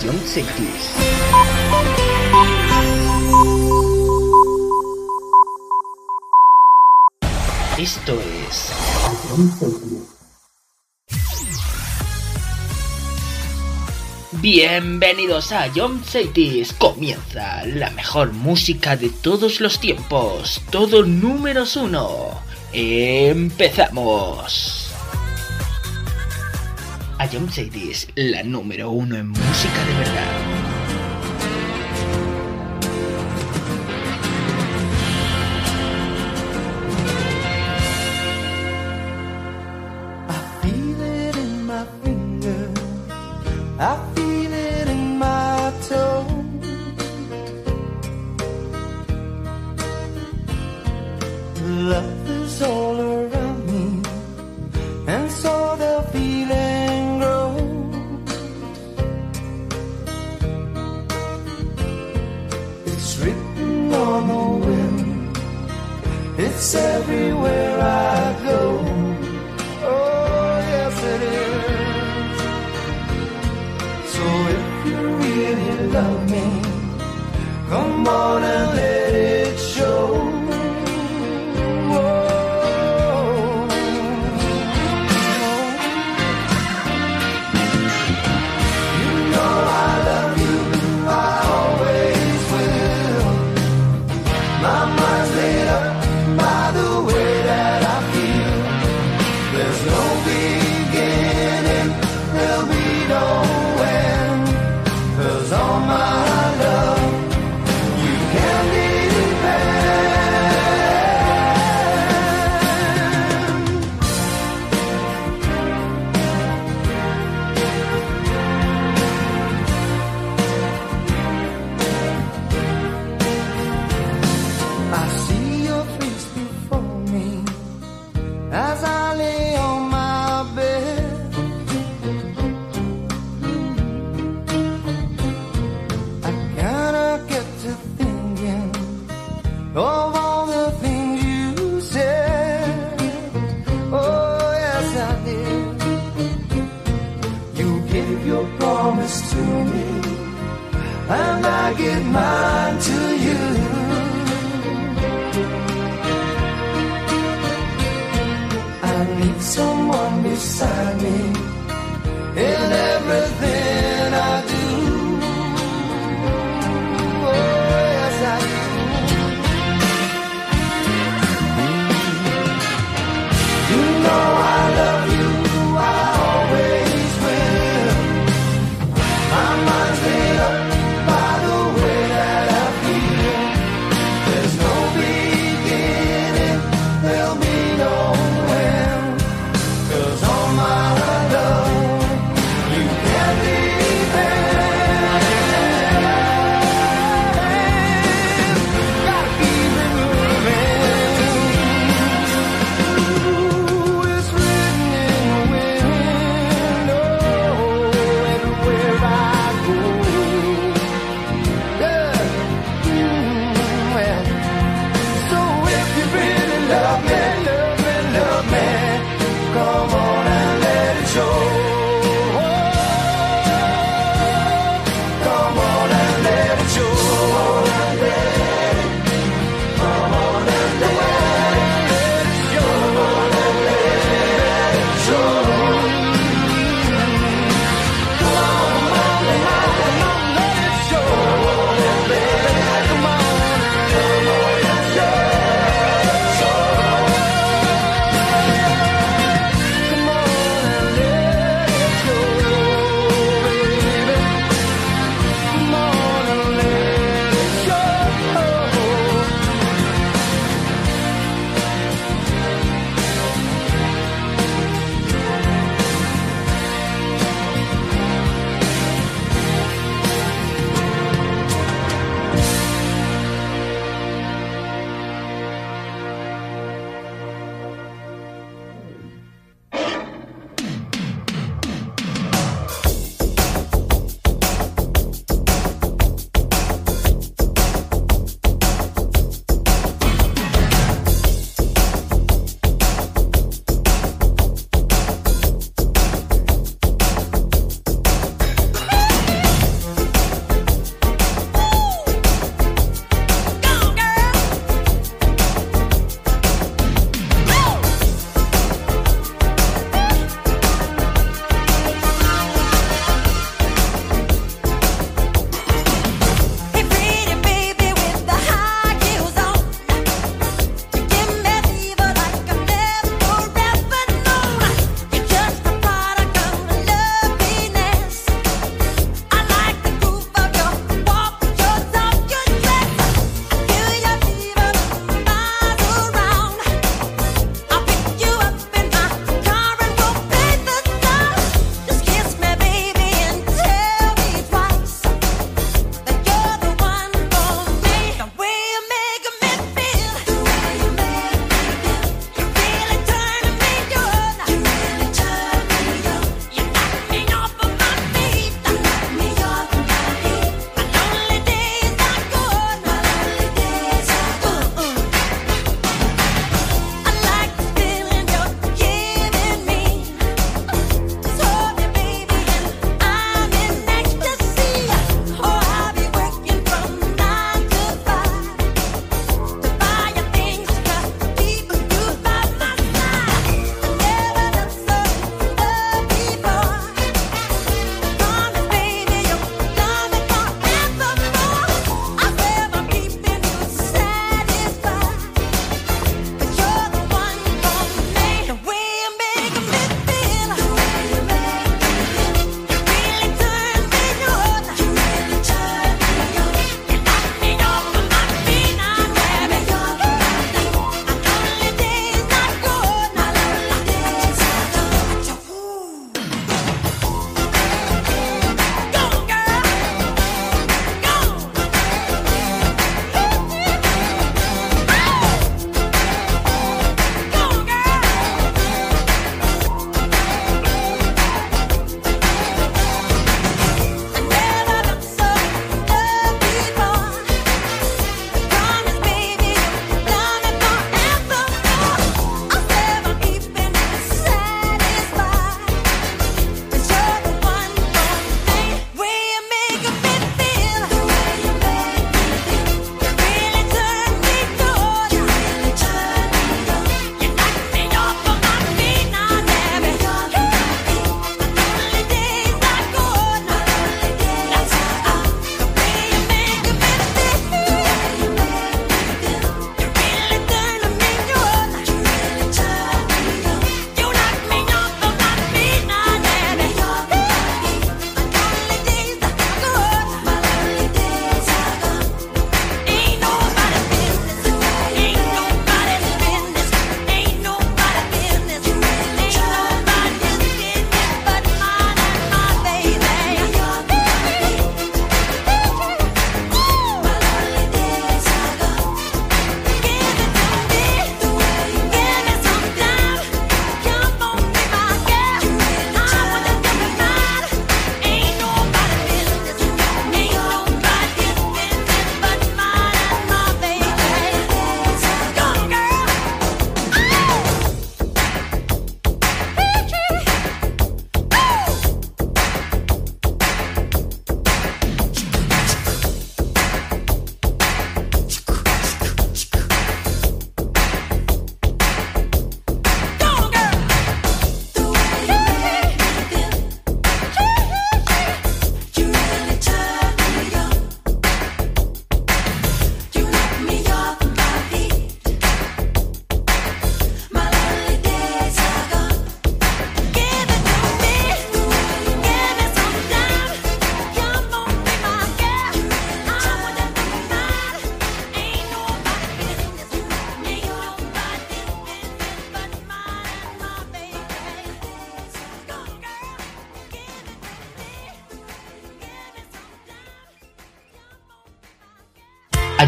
Ion Cities. Esto es Bienvenidos a Jump Cities. Comienza la mejor música de todos los tiempos. Todo números uno. Empezamos a Jump la número uno en música de verdad.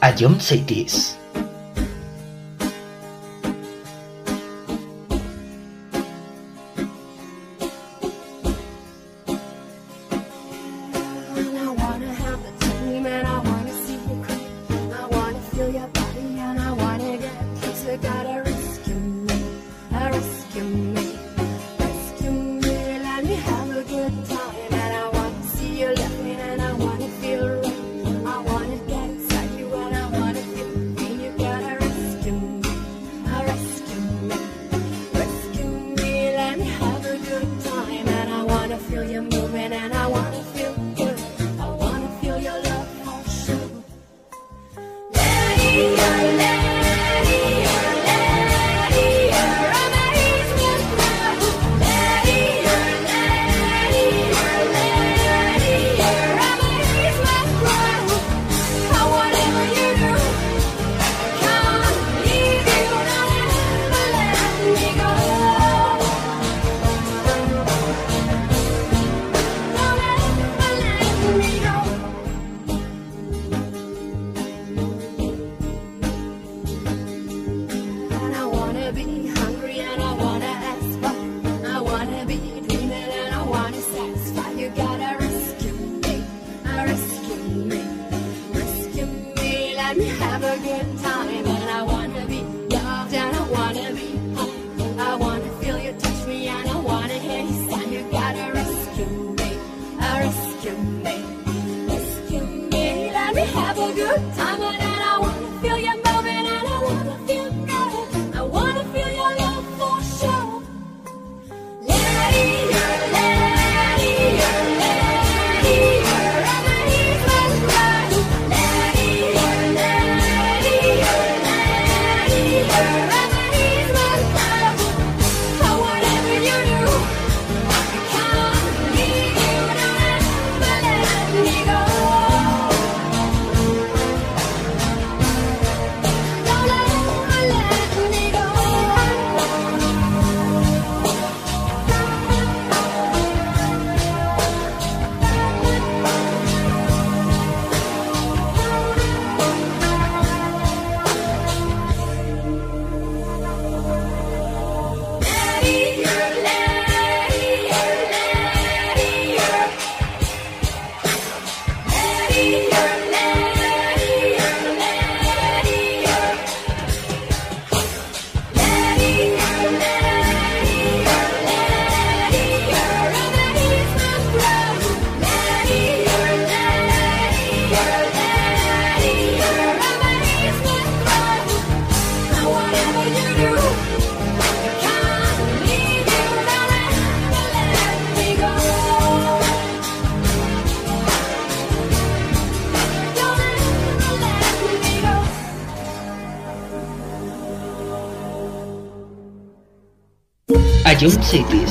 a John Cities. Cities,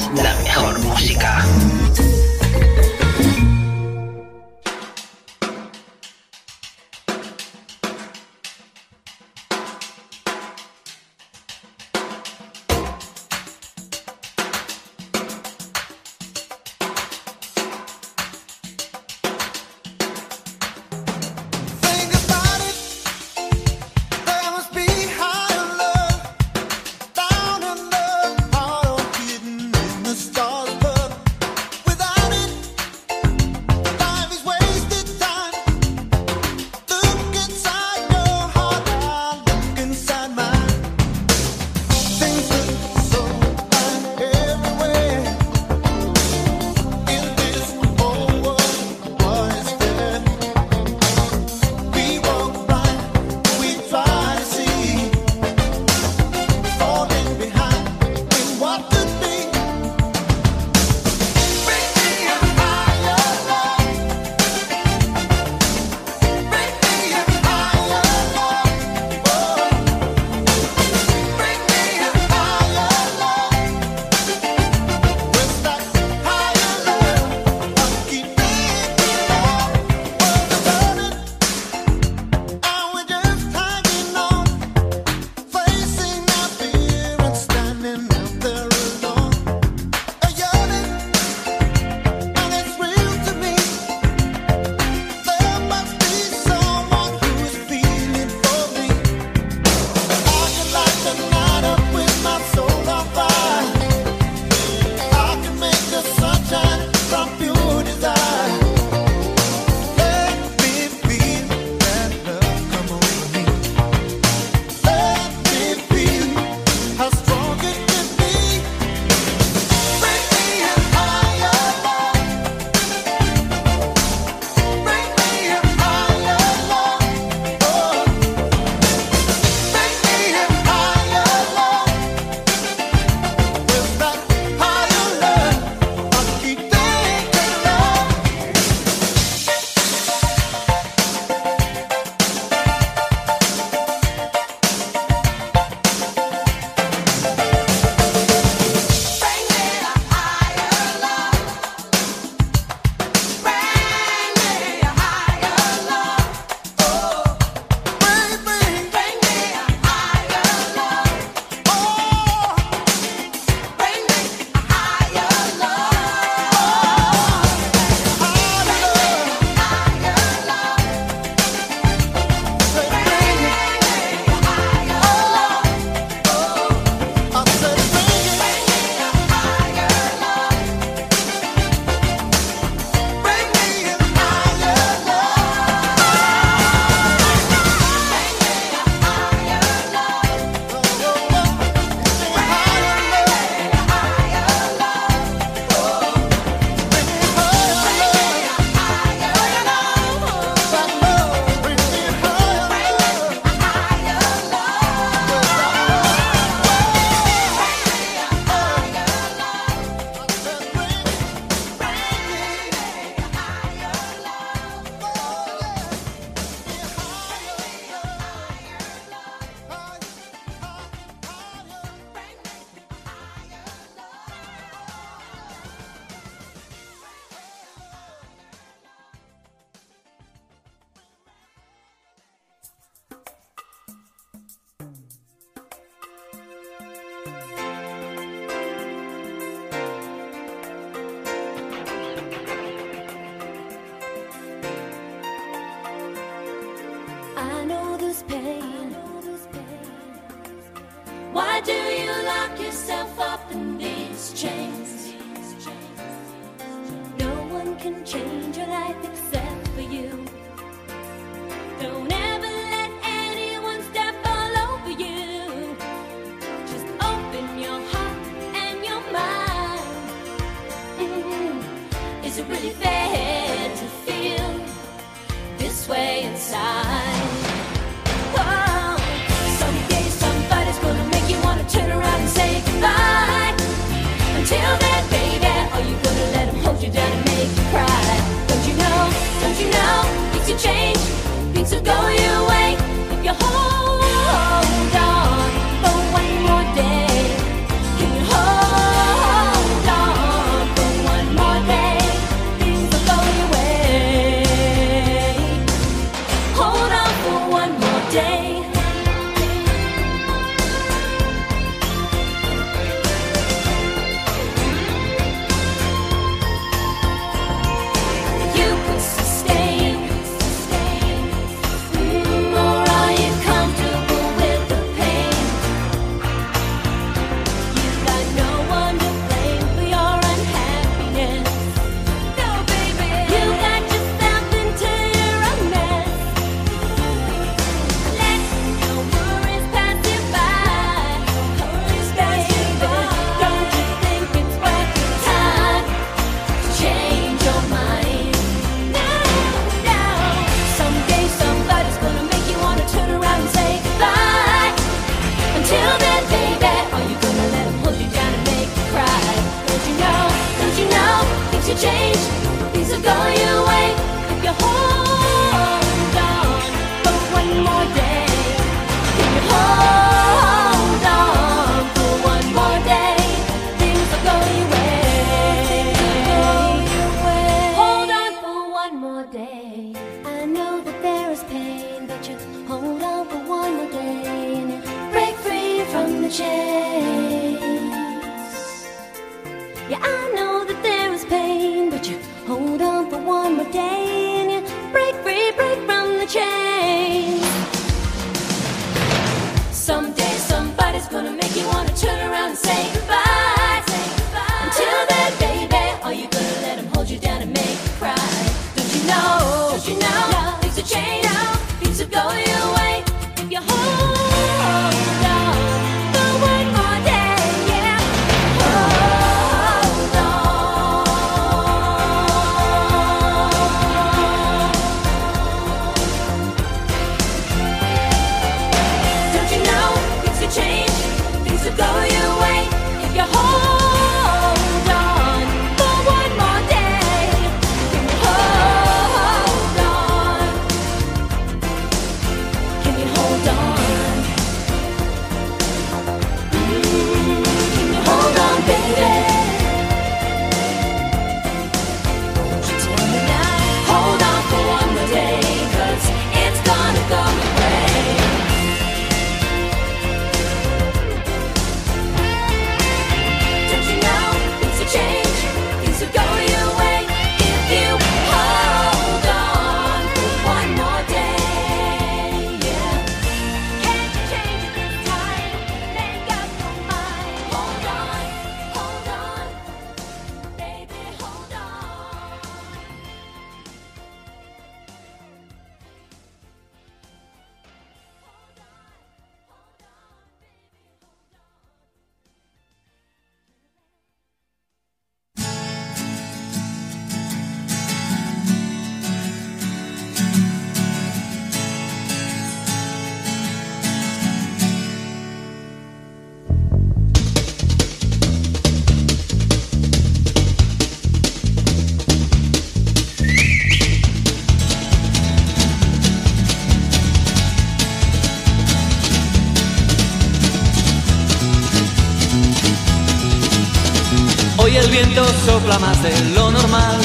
de lo normal.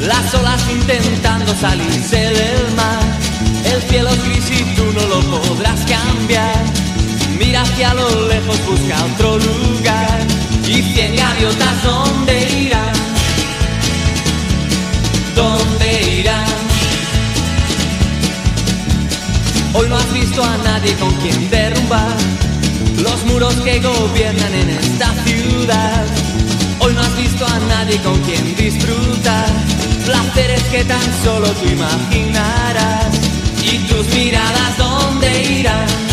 Las olas intentando salirse del mar. El cielo es gris y tú no lo podrás cambiar. Mira hacia lo lejos, busca otro lugar. Y cien gaviotas, ¿dónde irán? ¿Dónde irán? Hoy no has visto a nadie con quien derrumbar los muros que gobiernan en esta ciudad nadie con quien disfrutar. Placeres que tan solo tú imaginarás y tus miradas dónde irán.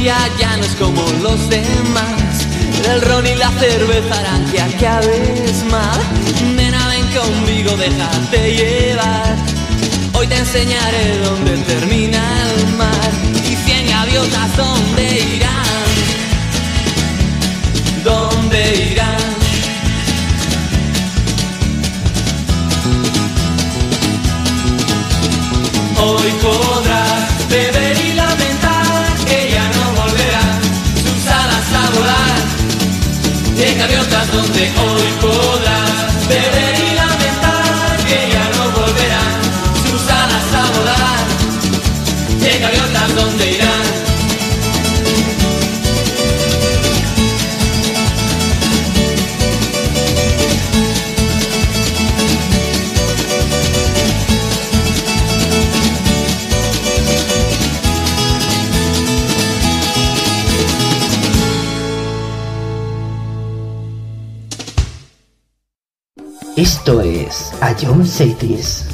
día ya no es como los demás. El ron y la cerveza harán que acabes mal. Nena, ven conmigo, déjate llevar. Hoy te enseñaré dónde termina el mar y cien gaviotas dónde irán. ¿Dónde irán? Hoy podrás beber Gaviotas donde hoy podrás come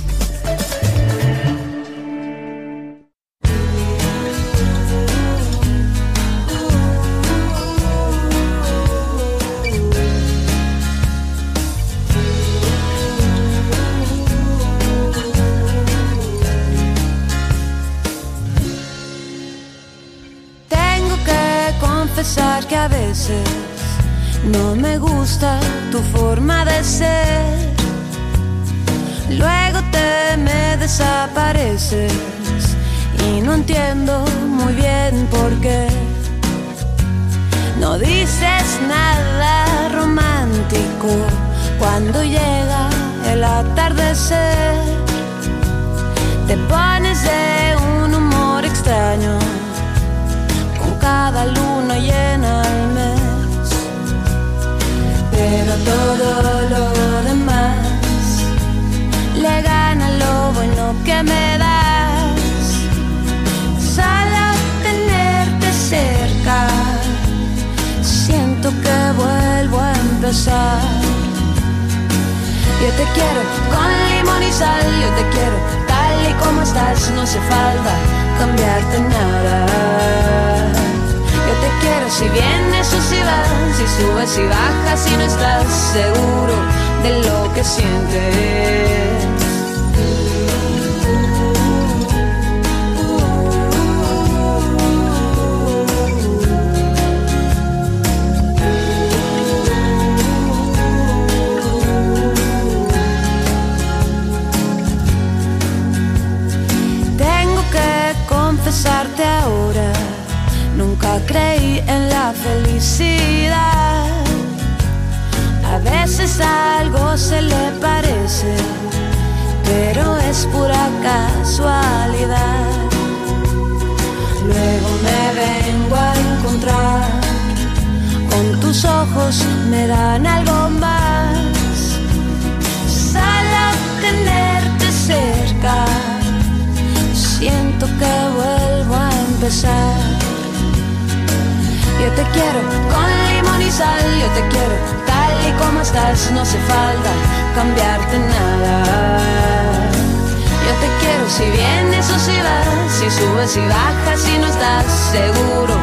si subes y bajas y no estás seguro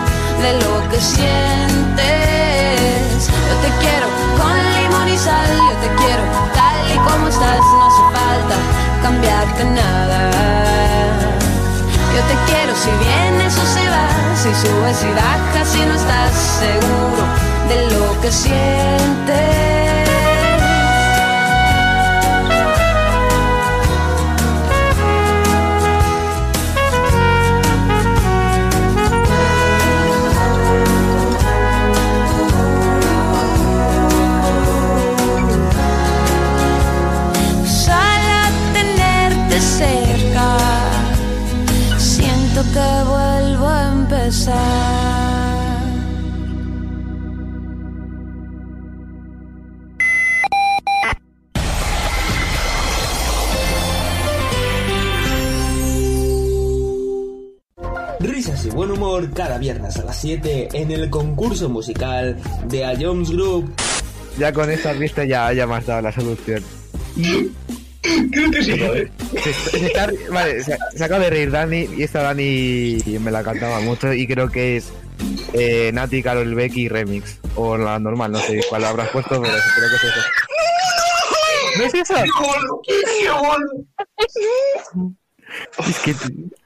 de lo que sientes. Yo te quiero con limón y sal, yo te quiero tal y como estás, no hace falta cambiarte nada. Yo te quiero si vienes o se va. si subes y bajas y no estás seguro de lo que sientes. Viernes a las 7 en el concurso musical de A Jones Group. Ya con esa vista ya, ya me has dado la solución. Creo que sí, ¿no? eh? Se, se está- vale, se, se acaba de reír Dani y esta Dani me la cantaba mucho y creo que es eh, Nati, Carol Becky Remix. O la normal, no sé cuál habrás puesto, pero creo que es eso. ¿No es eso? Es que...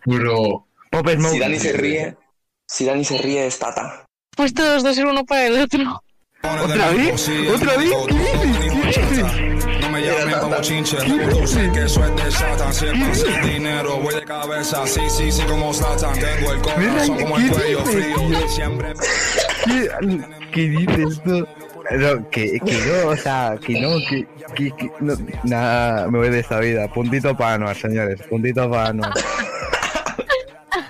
Bro. Pop Smoke. Si Dani se ríe, si Dani se ríe es Tata. Pues todos dos ser uno para el otro. ¿Otra vez? ¿Otra vez? ¿Qué dices? ¿Qué dices? No me llamen como chinche, tú sé que eso es de Satan. Si es pasa el dinero, voy de cabeza. Sí, sí, sí, como Satan. Tengo el corazón como el cuello frío. Siempre. ¿Qué, dices tú? No, que, que no, o sea, que no, que, que, que no, nada, me voy de esta vida. Puntito para Anuar, señores, puntito para Anuar.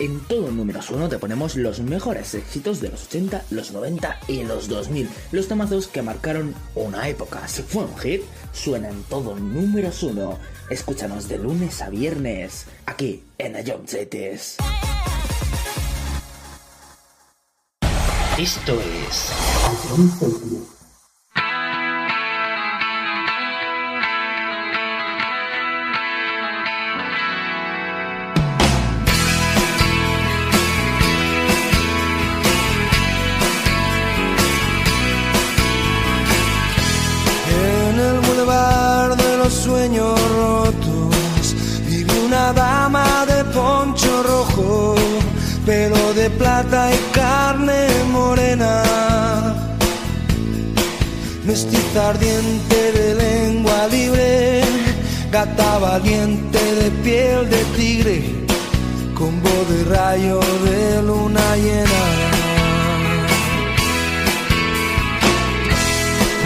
En todo números uno te ponemos los mejores éxitos de los 80, los 90 y los 2000. Los temazos que marcaron una época. Si fue un hit, suena en todo números uno. Escúchanos de lunes a viernes, aquí en Cities. Esto es rojo, pelo de plata y carne morena. Mestiza ardiente de lengua libre, gata valiente de piel de tigre, con voz de rayo de luna llena.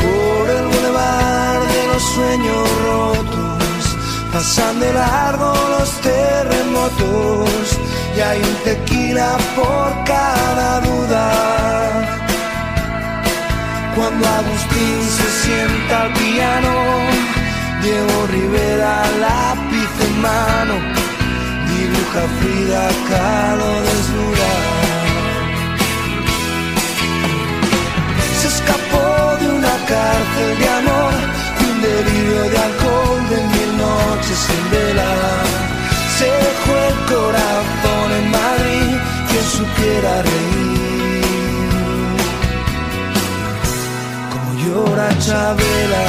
por el bulevar de los sueños rotos, pasan de largo los terremotos y hay un tequila por cada duda. Cuando Agustín se sienta al piano, Diego Rivera lápiz en mano, dibuja Frida Kahlo desnuda. se escapó de una cárcel de amor, un delirio de alcohol, de mil noches sin vela. Se dejó el corazón en Madrid, quien supiera reír. Como llora Chabela.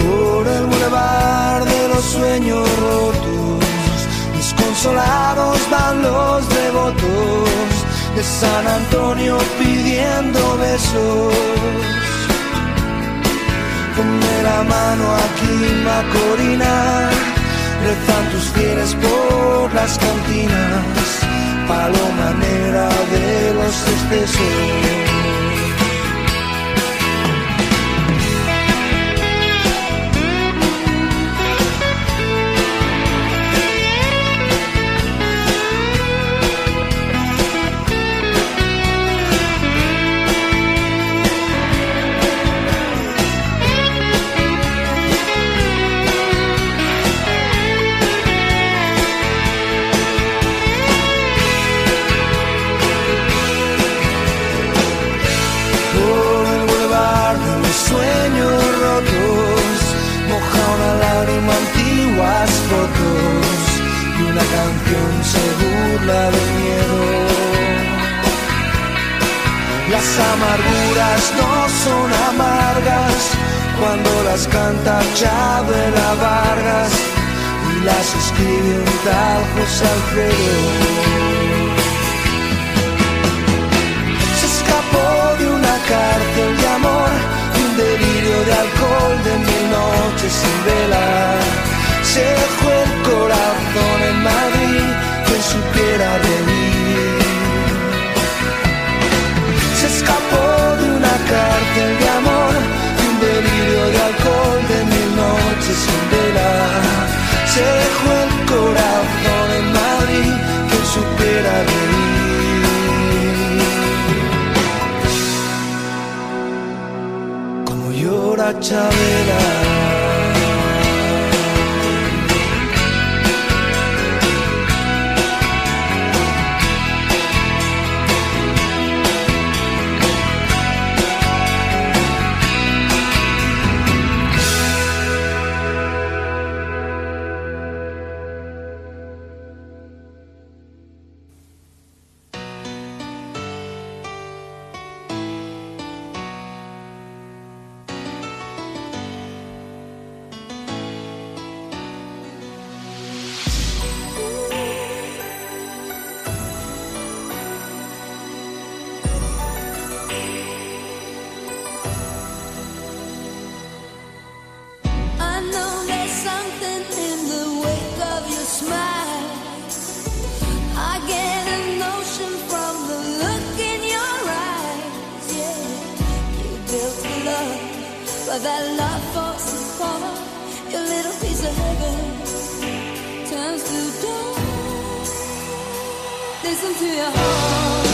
Por el bulevar de los sueños rotos, desconsolados van los devotos de San Antonio pidiendo besos. Ponme la mano aquí, Macorina, rezan tus fieles por las cantinas, paloma negra de los excesos. Del miedo. Las amarguras no son amargas cuando las canta Chabela Vargas y las escribe un tal José Alfredo. Se escapó de una cárcel de amor, de un delirio de alcohol, de mil noches sin vela. Se dejó el corazón en Madrid, quien supiera reír. Se escapó de una cárcel de amor, de un delirio de alcohol, de mil noches sin vela. Se dejó el corazón en Madrid, quien supiera reír. Como Listen to your heart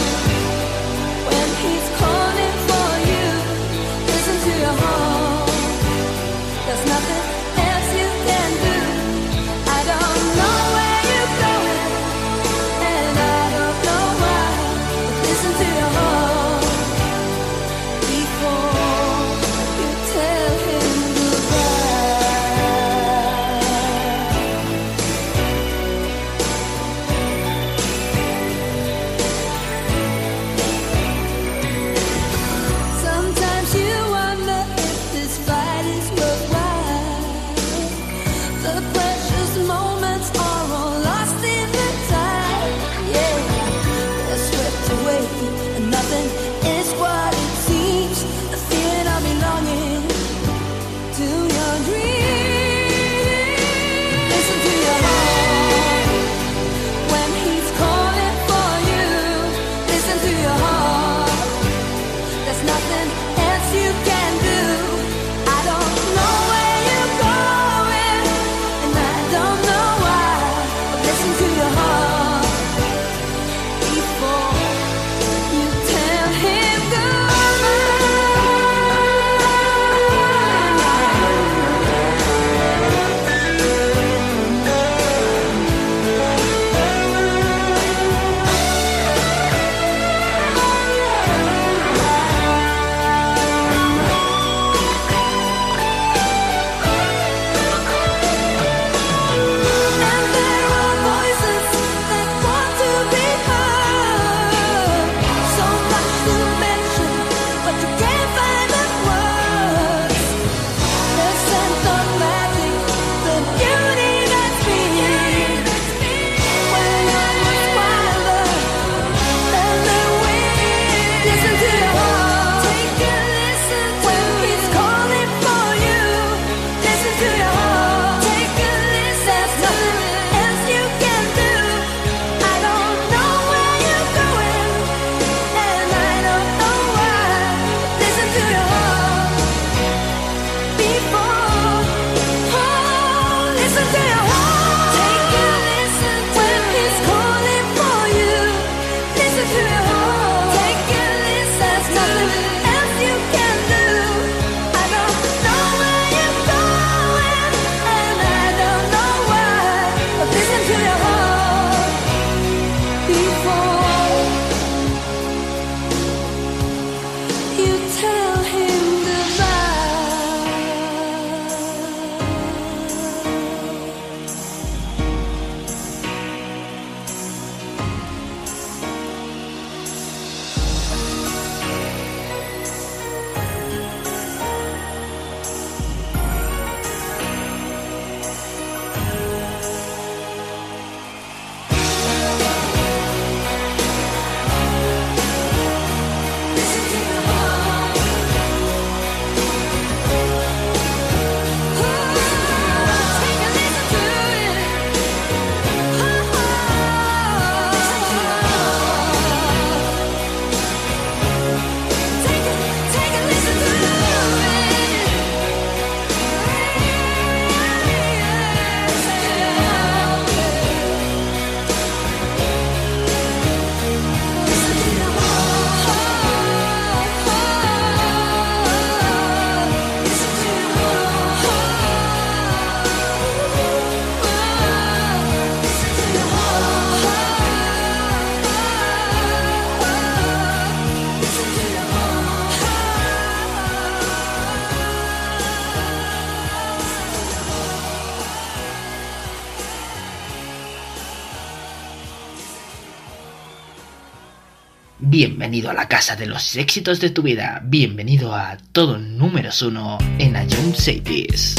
bienvenido a la casa de los éxitos de tu vida, bienvenido a todo números uno en Ayun Cities.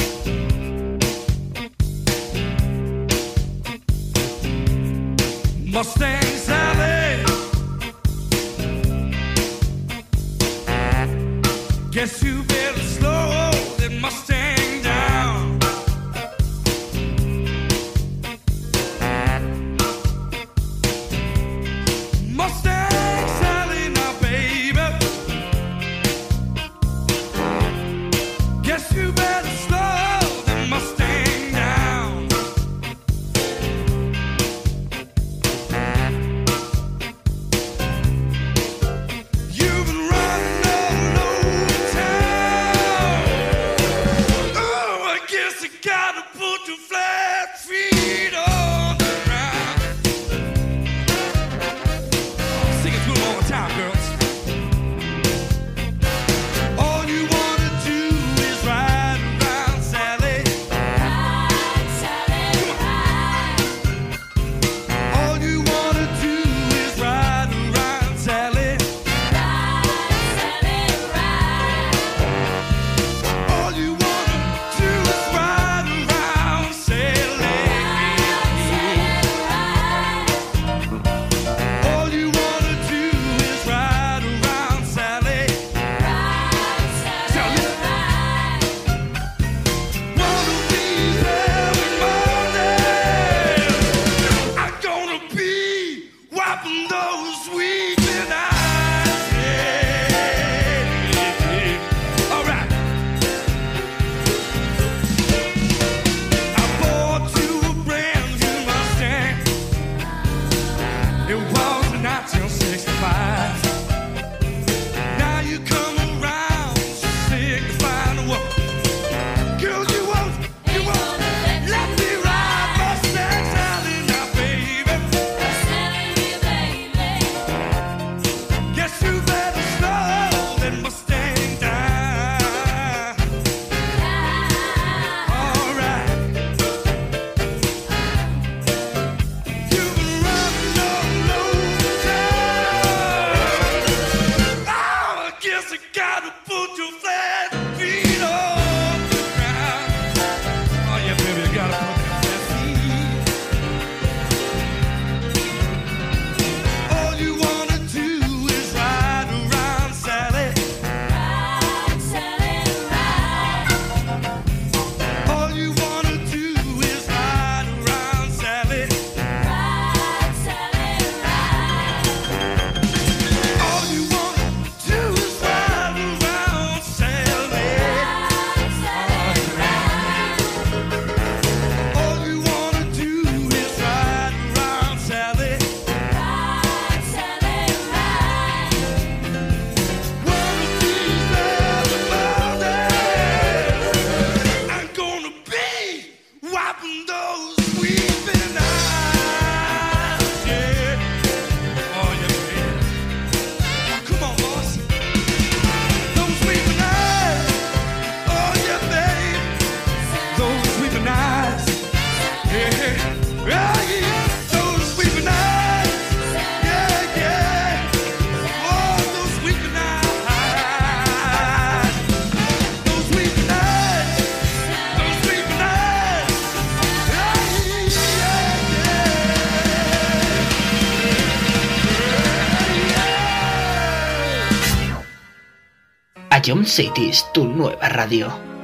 Mustang. Ion City es tu nueva radio.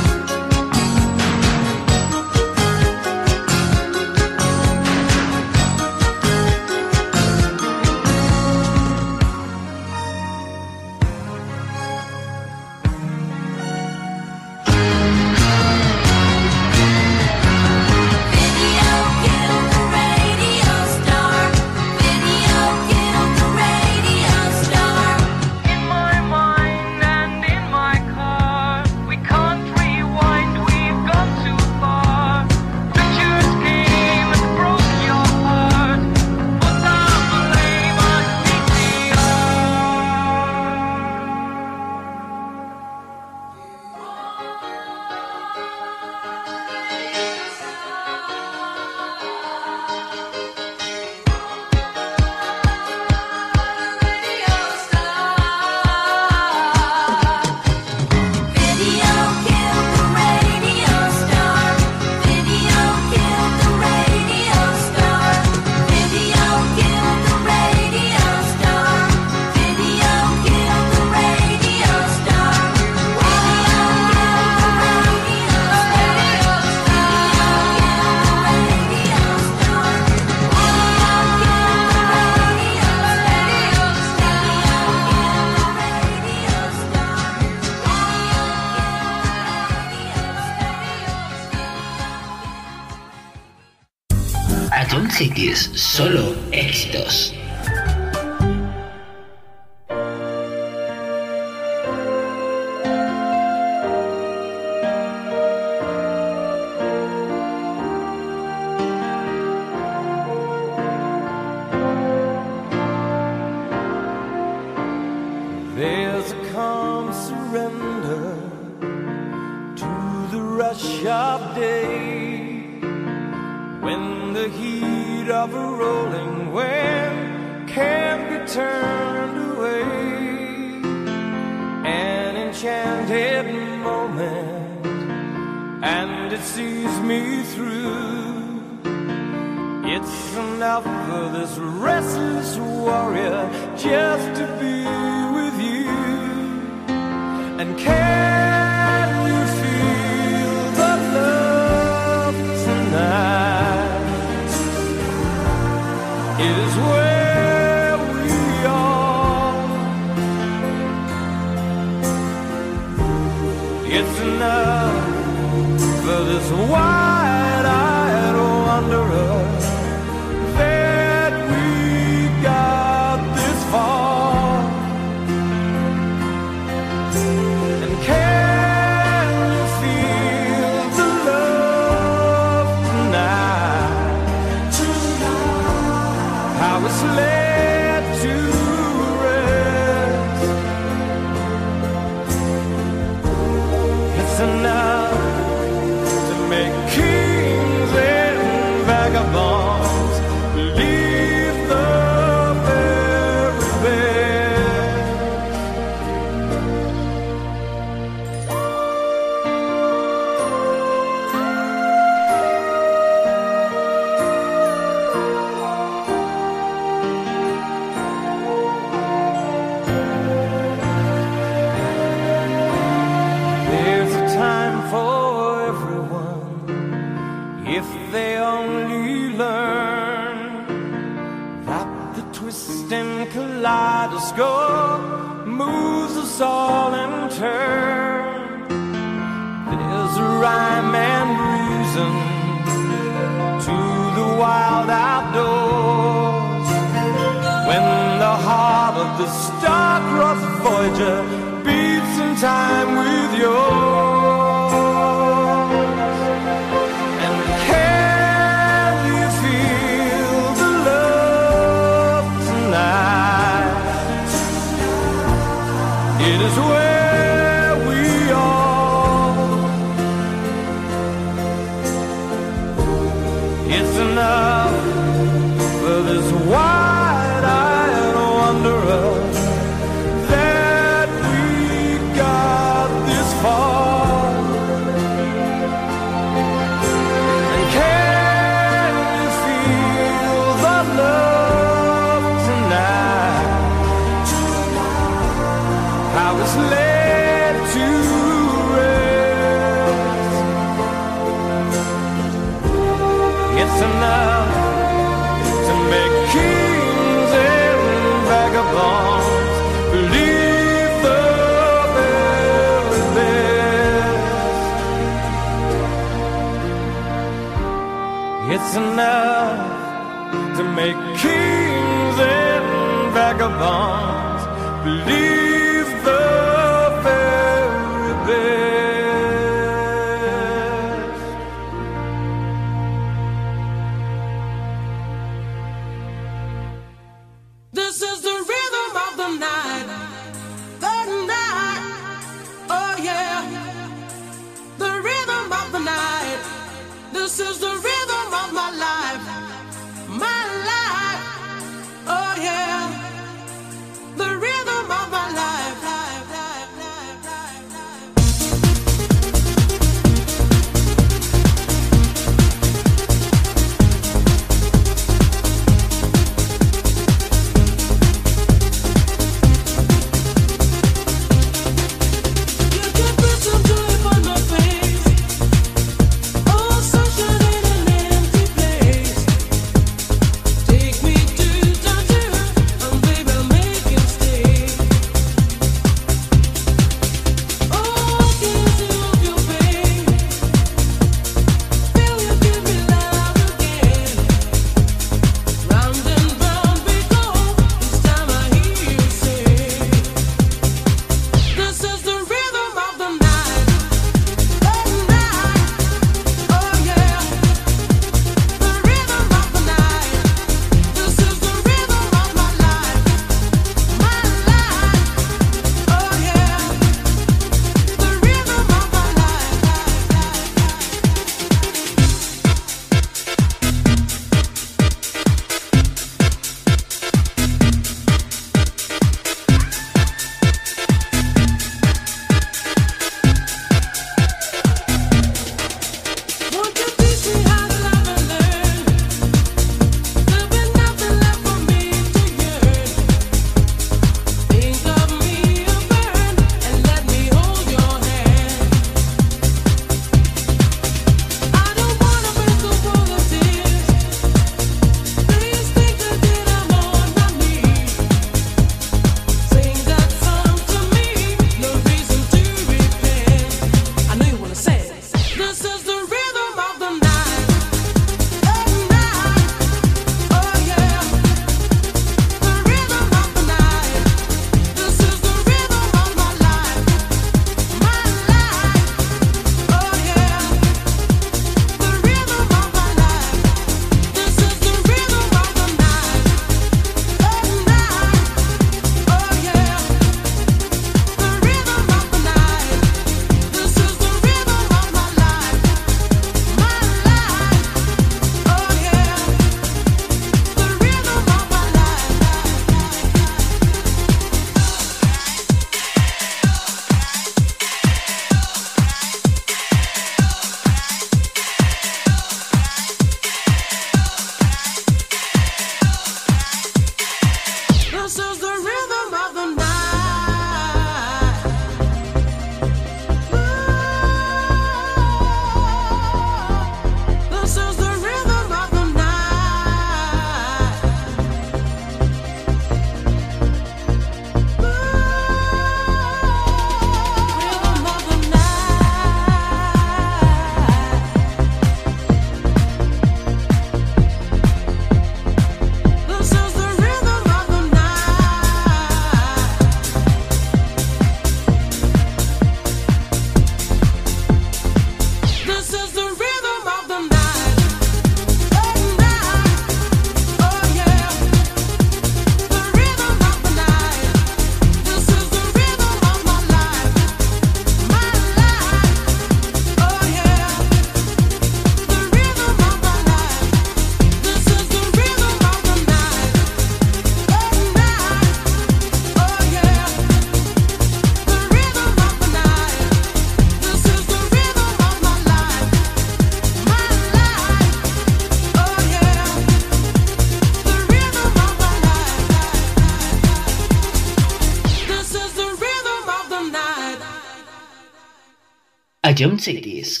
A John Cities.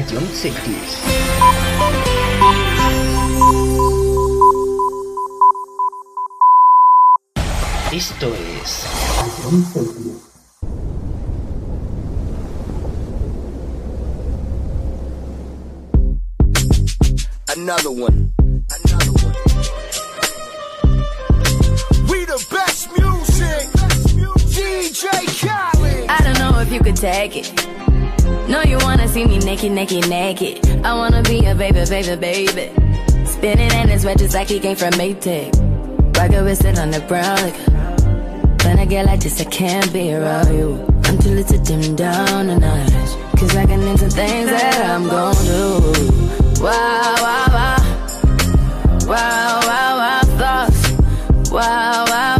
A John Cities. Esto es Another one. Another one. We the best music. DJ Khaled. I don't know if you could take it. No, you wanna see me naked, naked, naked. I wanna be a baby, baby, baby. Spinning in his just like he came from Maytag. Rocket with it on the ground like When I get like this, I can't be around you. I'm too little to dim down the night. Cause I can into things that I'm gon' do. Wow, wow, wow. Wow, wow, wow, thoughts. Wow, wow.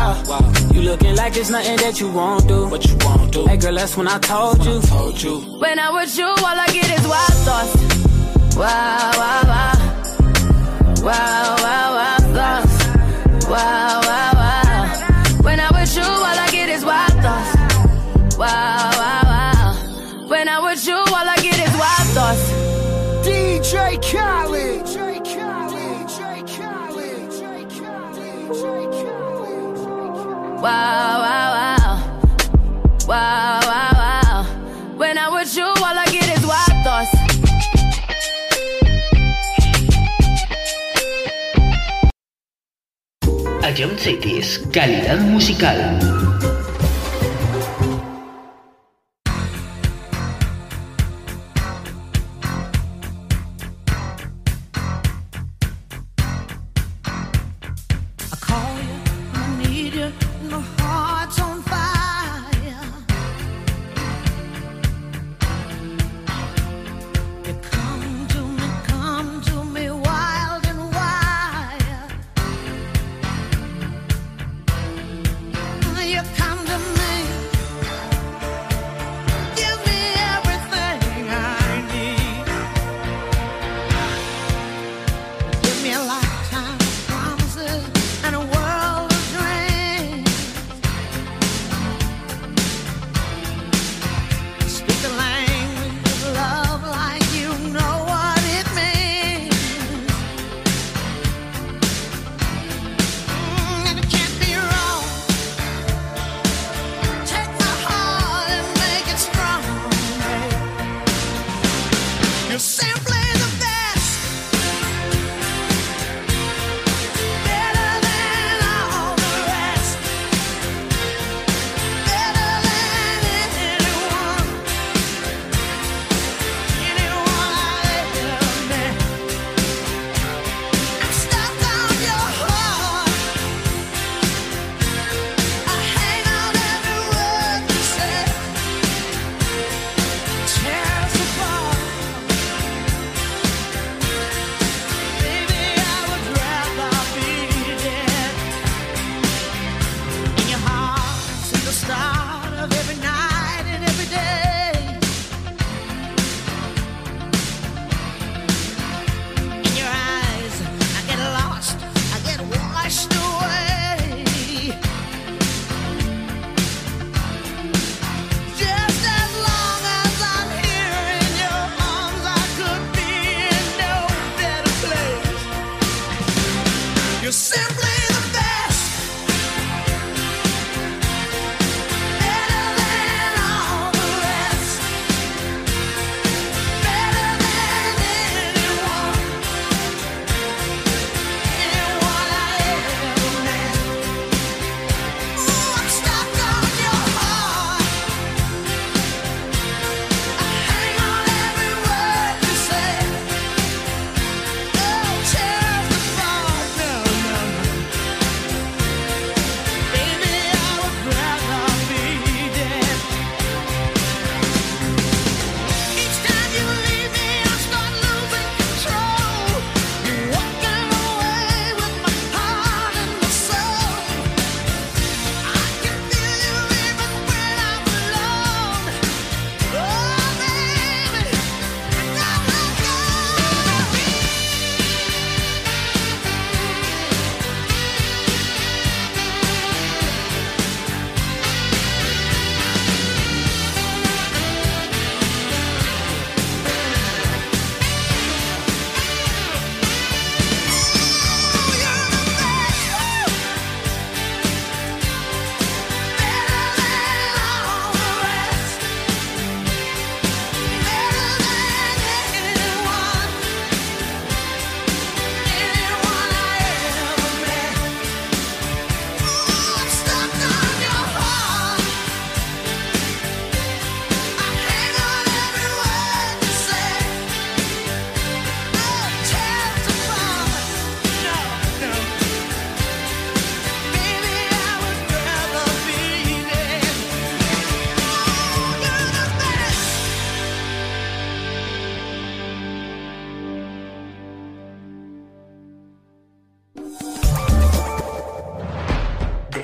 You looking like there's nothing that you won't do. What you won't do. Hey girl, that's when I told you. Told you. When I'm with you, all I get is wild thoughts. Wow, wow, wow. Wow, wow, wow, thoughts. Wow, wow, wow. wow, wow, wow, all I get is calidad musical.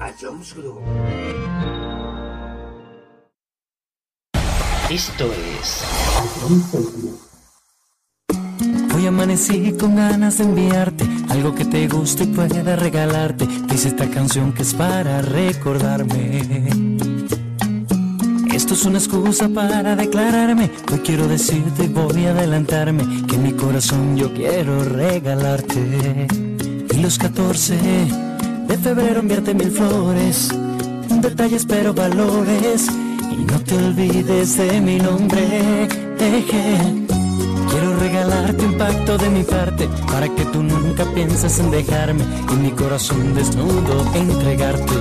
a Jones Group. Esto es Hoy amanecí con ganas de enviarte algo que te guste y pueda regalarte. Dice esta canción que es para recordarme. Esto es una excusa para declararme. Hoy quiero decirte y voy a adelantarme que mi corazón yo quiero regalarte. Y los 14 de febrero enviarte mil flores, detalles pero valores. Y no te olvides de mi nombre. Eje. Quiero regalarte un pacto de mi parte para que tú nunca pienses en dejarme y mi corazón desnudo entregarte.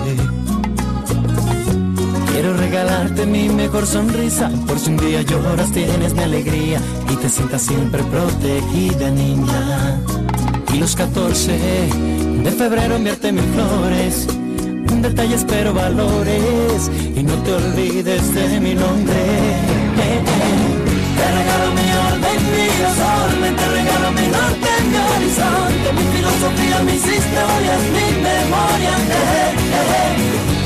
Quiero regalarte mi mejor sonrisa por si un día lloras tienes mi alegría y te sientas siempre protegida niña. Y los 14 de febrero enviarte mis flores, detalles pero valores y no te olvides de mi nombre. Te regalo mi orden, mi desorden, te regalo mi norte, mi horizonte, mi filosofía, mis historias, mi memoria. eh.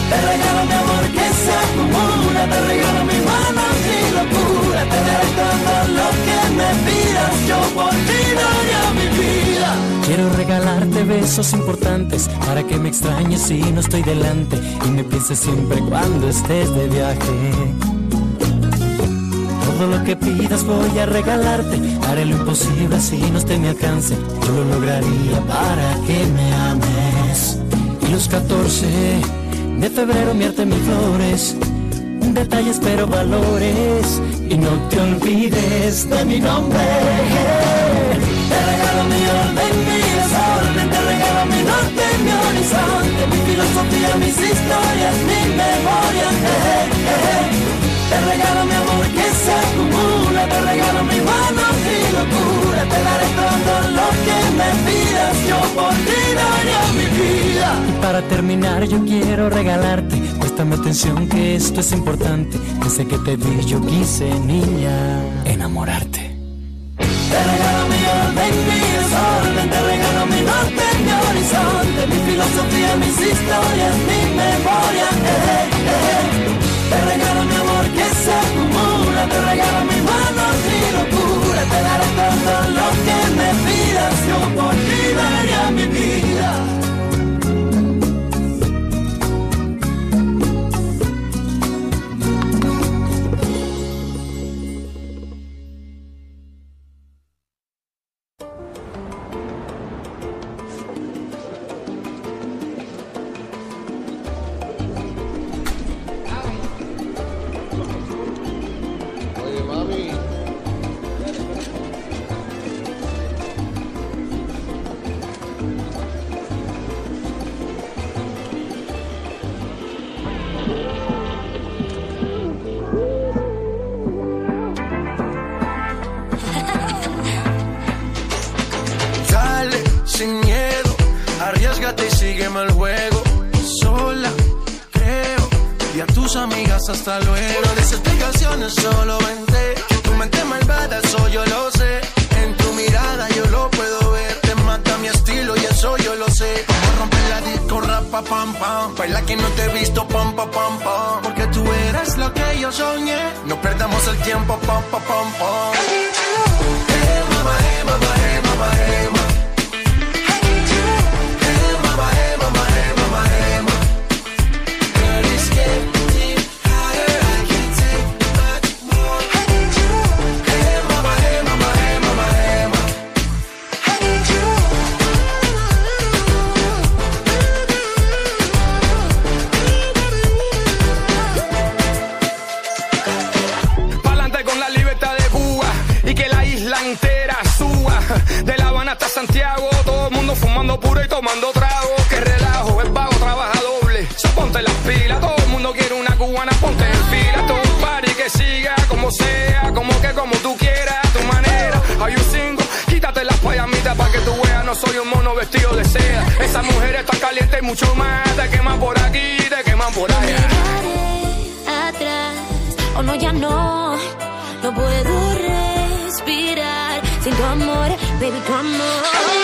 Te regalo mi amor que se acumula, te regalo mi mano, mi locura, te daré todo lo que me pidas, yo por ti mi vida. Quiero regalarte besos importantes para que me extrañes si no estoy delante y me pienses siempre cuando estés de viaje. Todo lo que pidas voy a regalarte. Haré lo imposible si no esté mi alcance. Yo lo lograría para que me ames. Y los 14 de febrero enviarte mis flores. Detalles pero valores. Y no te olvides de mi nombre. Te regalo mi orden, mi desorden. Te regalo mi norte, mi horizonte. Mi filosofía, mis historias, mi memoria. Eh, eh, eh. Te regalo mi amor que se acumula, te regalo mi mano, mi locura, te daré todo lo que me pidas, yo por ti daría mi vida. Y para terminar yo quiero regalarte, préstame atención que esto es importante, desde que te vi yo quise, niña, enamorarte. Te regalo mi desorden, te regalo mi norte, mi horizonte, mi filosofía, mis historias, mi memoria. eh, eh, eh. Te regalo mi amor que se acumula, te regalo mi mano, mi locura, te daré todo lo que me pidas, yo por ti daría mi vida. Hasta luego. No des explicaciones, solo vente. Tu mente malvada, eso yo lo sé. En tu mirada yo lo puedo ver. Te mata mi estilo y eso yo lo sé. Como romper la disco, rapa, pam, pam. Baila que no te he visto, pam, pam, pam, pam. Porque tú eres lo que yo soñé. No perdamos el tiempo, pam, pam, pam, pam. No soy un mono vestido de seda. Esa mujer está caliente y mucho más, te queman por aquí, te queman por allá. atrás. Oh no, ya no, no puedo respirar sin tu amor, baby, tu amor. tú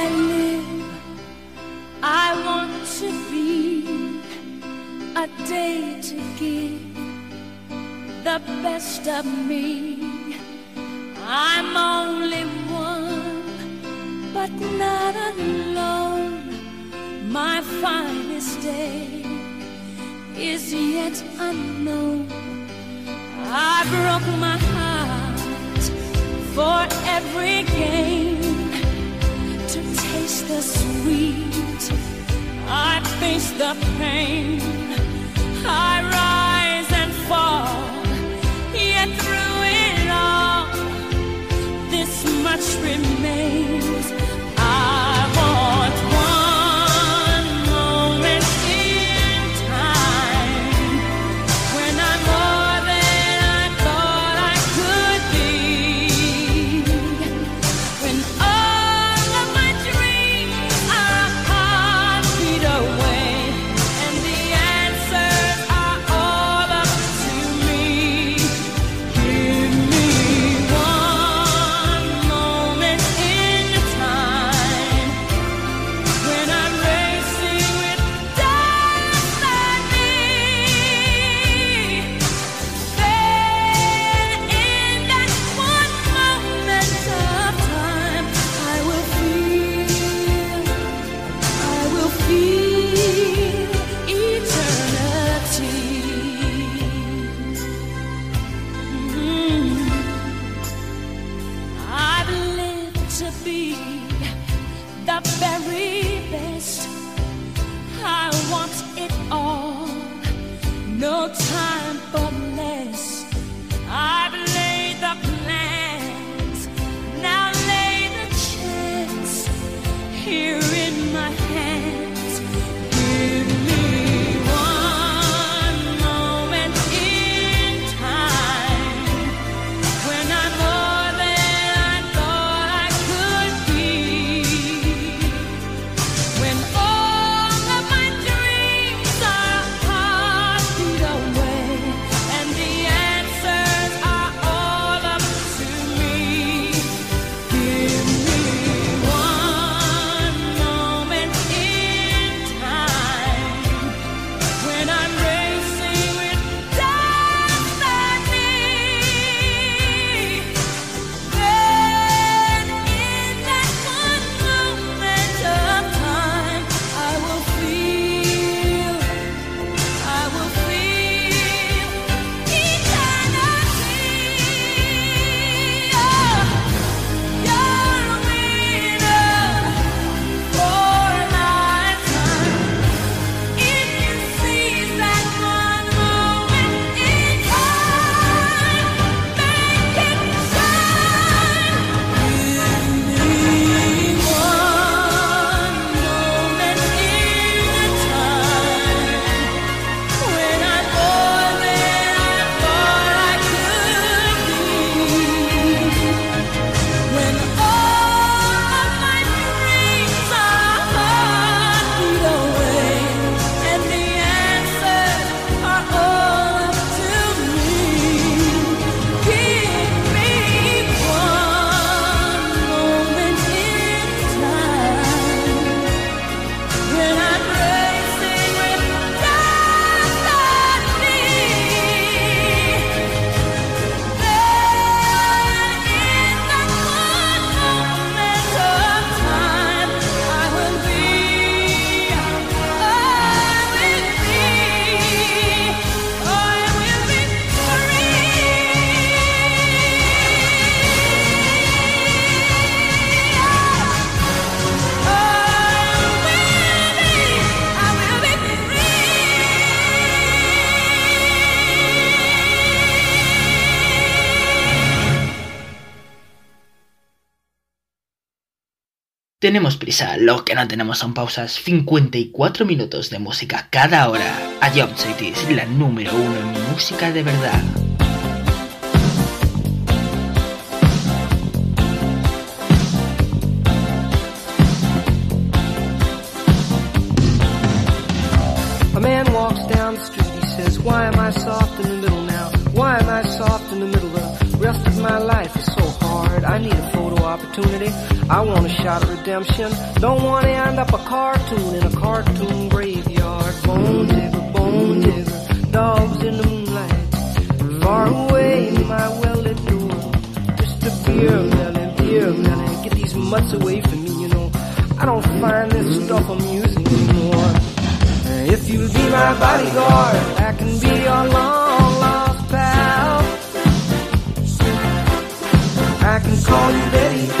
A day to give the best of me. I'm only one, but not alone. My finest day is yet unknown. I broke my heart for every gain to taste the sweet. I face the pain. Much remains. Tenemos prisa, lo que no tenemos son pausas. 54 minutos de música cada hora. A es la número uno en música de verdad. Why am I soft in the middle now? Why am I soft in the middle? The rest of my life is so hard. I need a photo opportunity. I want a shot of redemption. Don't want to end up a cartoon in a cartoon graveyard. Bone digger, bone digger, dogs in the moonlight. Far away, in my well-lit door. Just a beer melon, beer melon. Get these mutts away from me, you know. I don't find this stuff amusing anymore. If you'll be my bodyguard, I can be your long lost pal. I can call you Betty,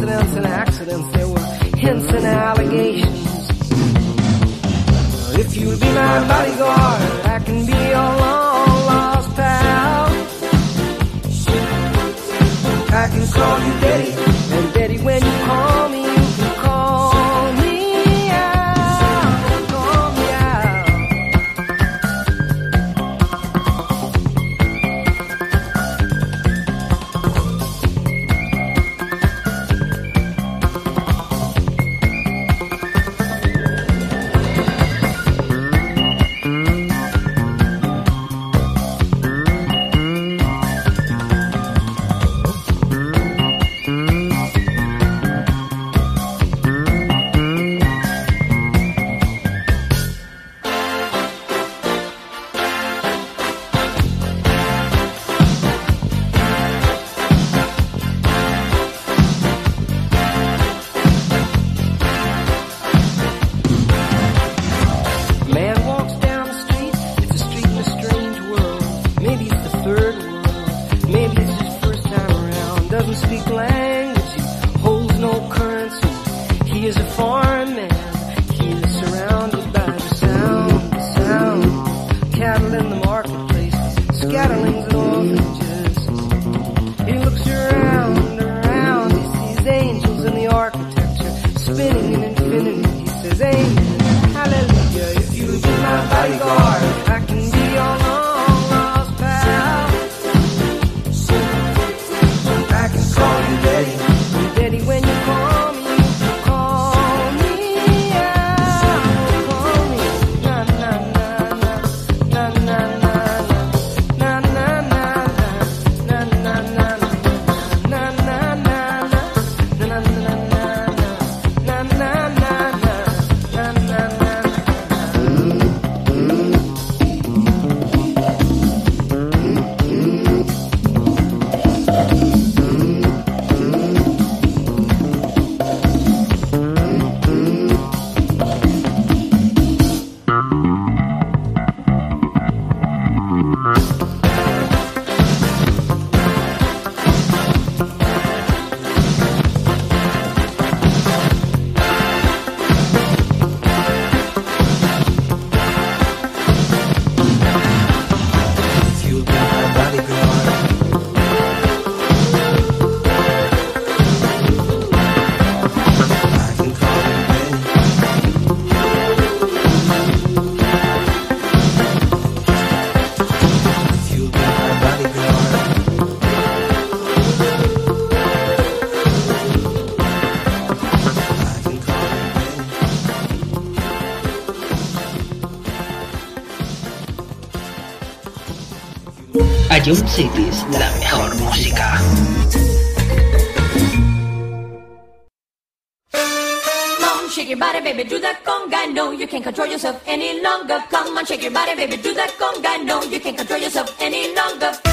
incidents and accidents, there were hints and allegations. If you'll be my bodyguard, I can be your long lost pal. I can call you Betty, and Betty, when you call me, my Ion Cities, la mejor música. Shake your body, baby, do that conga. No, you can't control yourself any longer. Come on, shake your body, baby, do that conga. No, you can't control yourself any longer.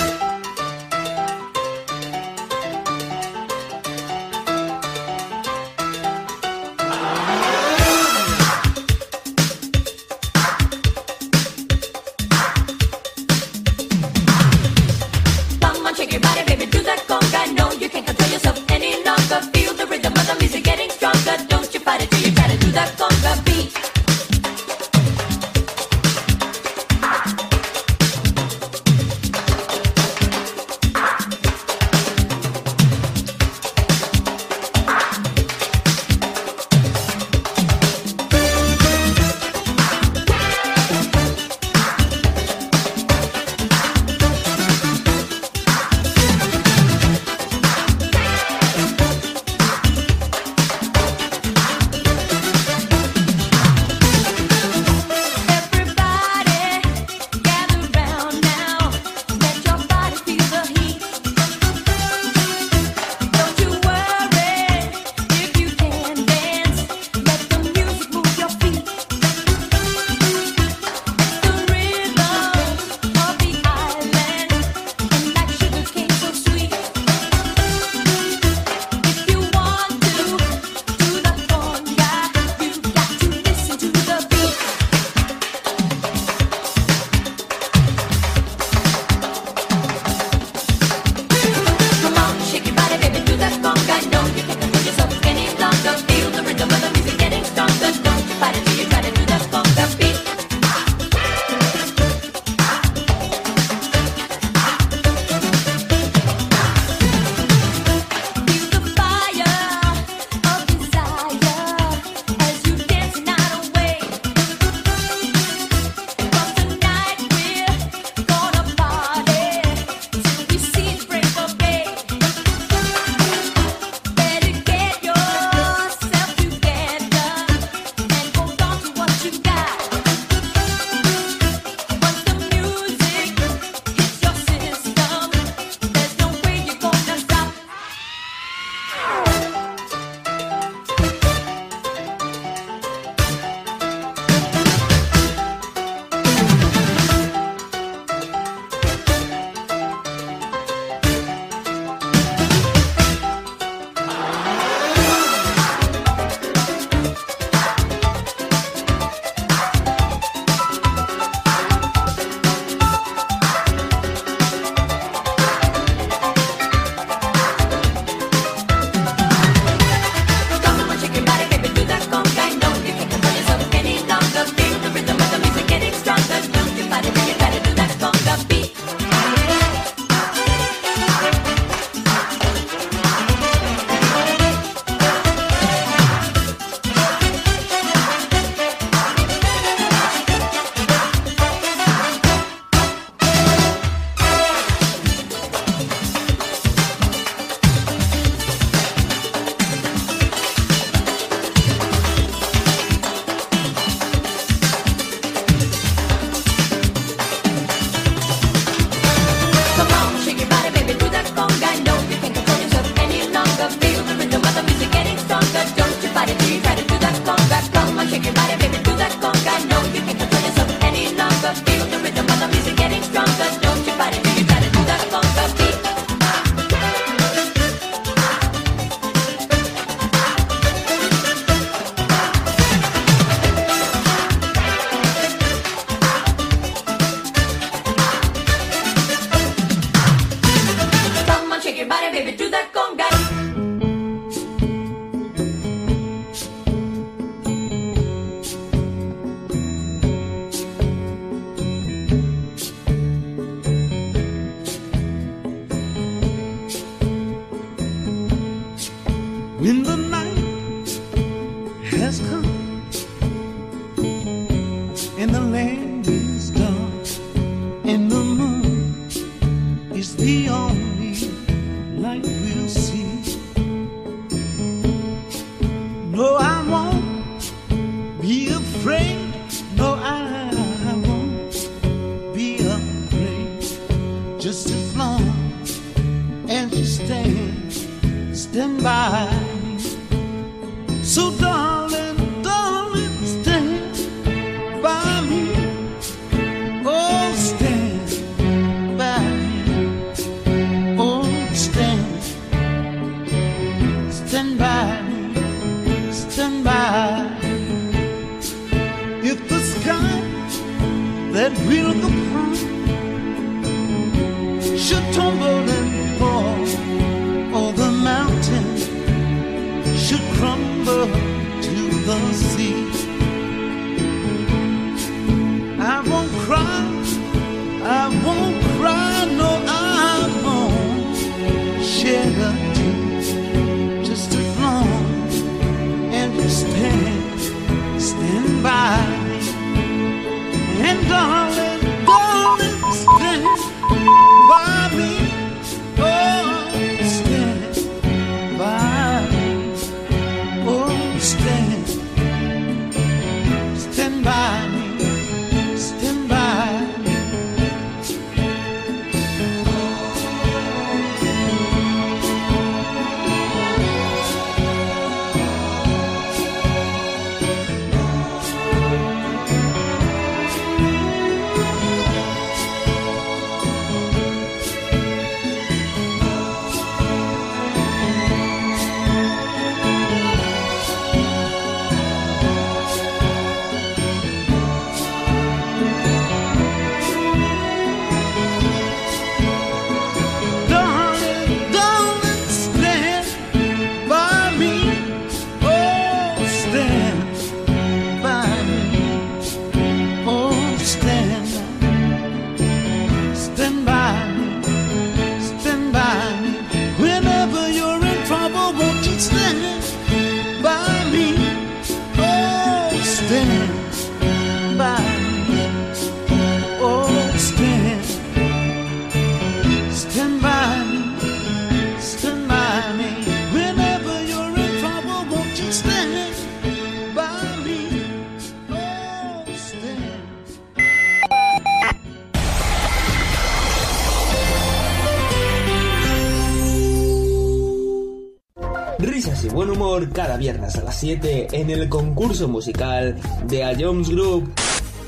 2007 en el concurso musical de A Jones Group.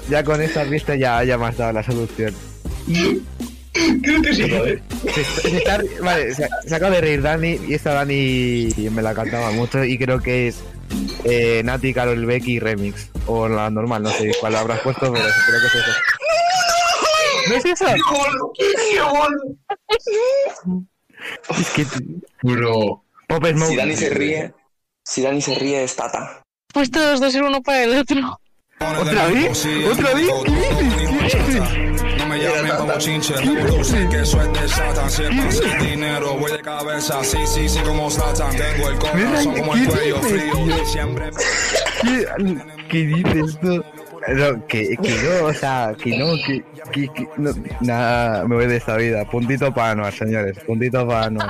Ya con esta pista ya, ya me has dado la solución. Creo que sí. Se, se está, vale, se, se, acaba de reír Dani y esta Dani me la cantaba mucho y creo que es eh, Nati, Carol Becky Remix. O la normal, no sé cuál habrás puesto, pero creo que es eso. ¿No es eso? ¡Qué Es que... Bro. Pop Smoke. Si Dani se ríe si Dani se ríe es Tata. Pues todos dos ser uno para el otro. ¿Otra vez? ¿Otra vez? ¿Qué dices? ¿Qué dices? No me llamen como chinche, sé que es de Satan. Si es fácil dinero, voy de cabeza. Sí, sí, sí, como Satan. Tengo el corazón como el cuello frío. Siempre ¿Qué, qué dices tú? No, que, que no, o sea, que no, que, que, que no, nada, me voy de esta vida. Puntito para Anuar, señores, puntito para Anuar.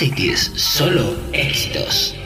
mensaje solo éxitos.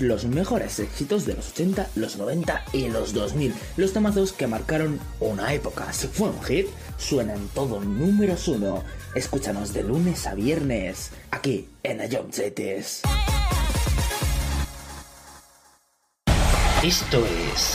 los mejores éxitos de los 80, los 90 y los 2000, los temazos que marcaron una época. Si fue un hit, suena en todo números 1. Escúchanos de lunes a viernes, aquí en Ayomchetes. Esto es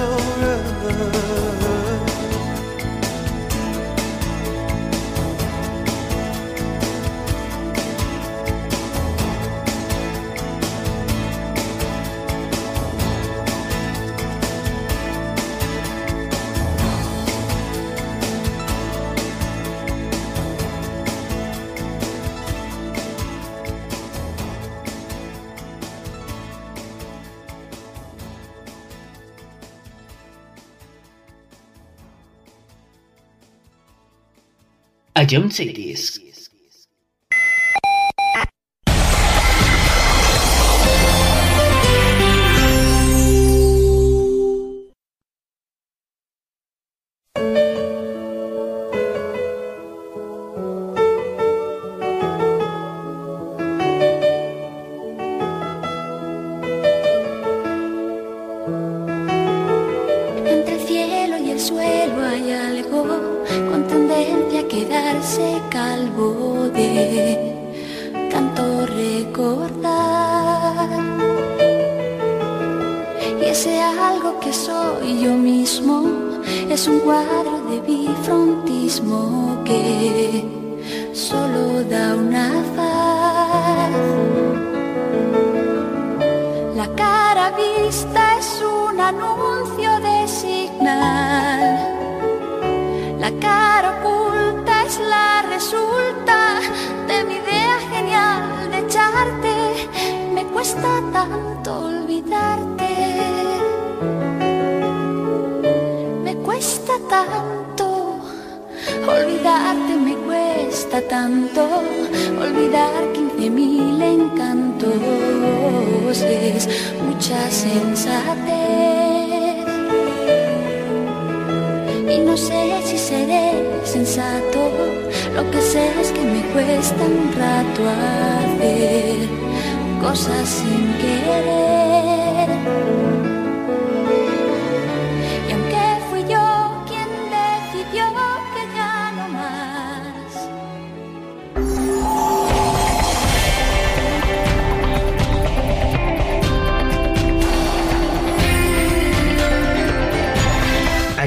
shoulder he so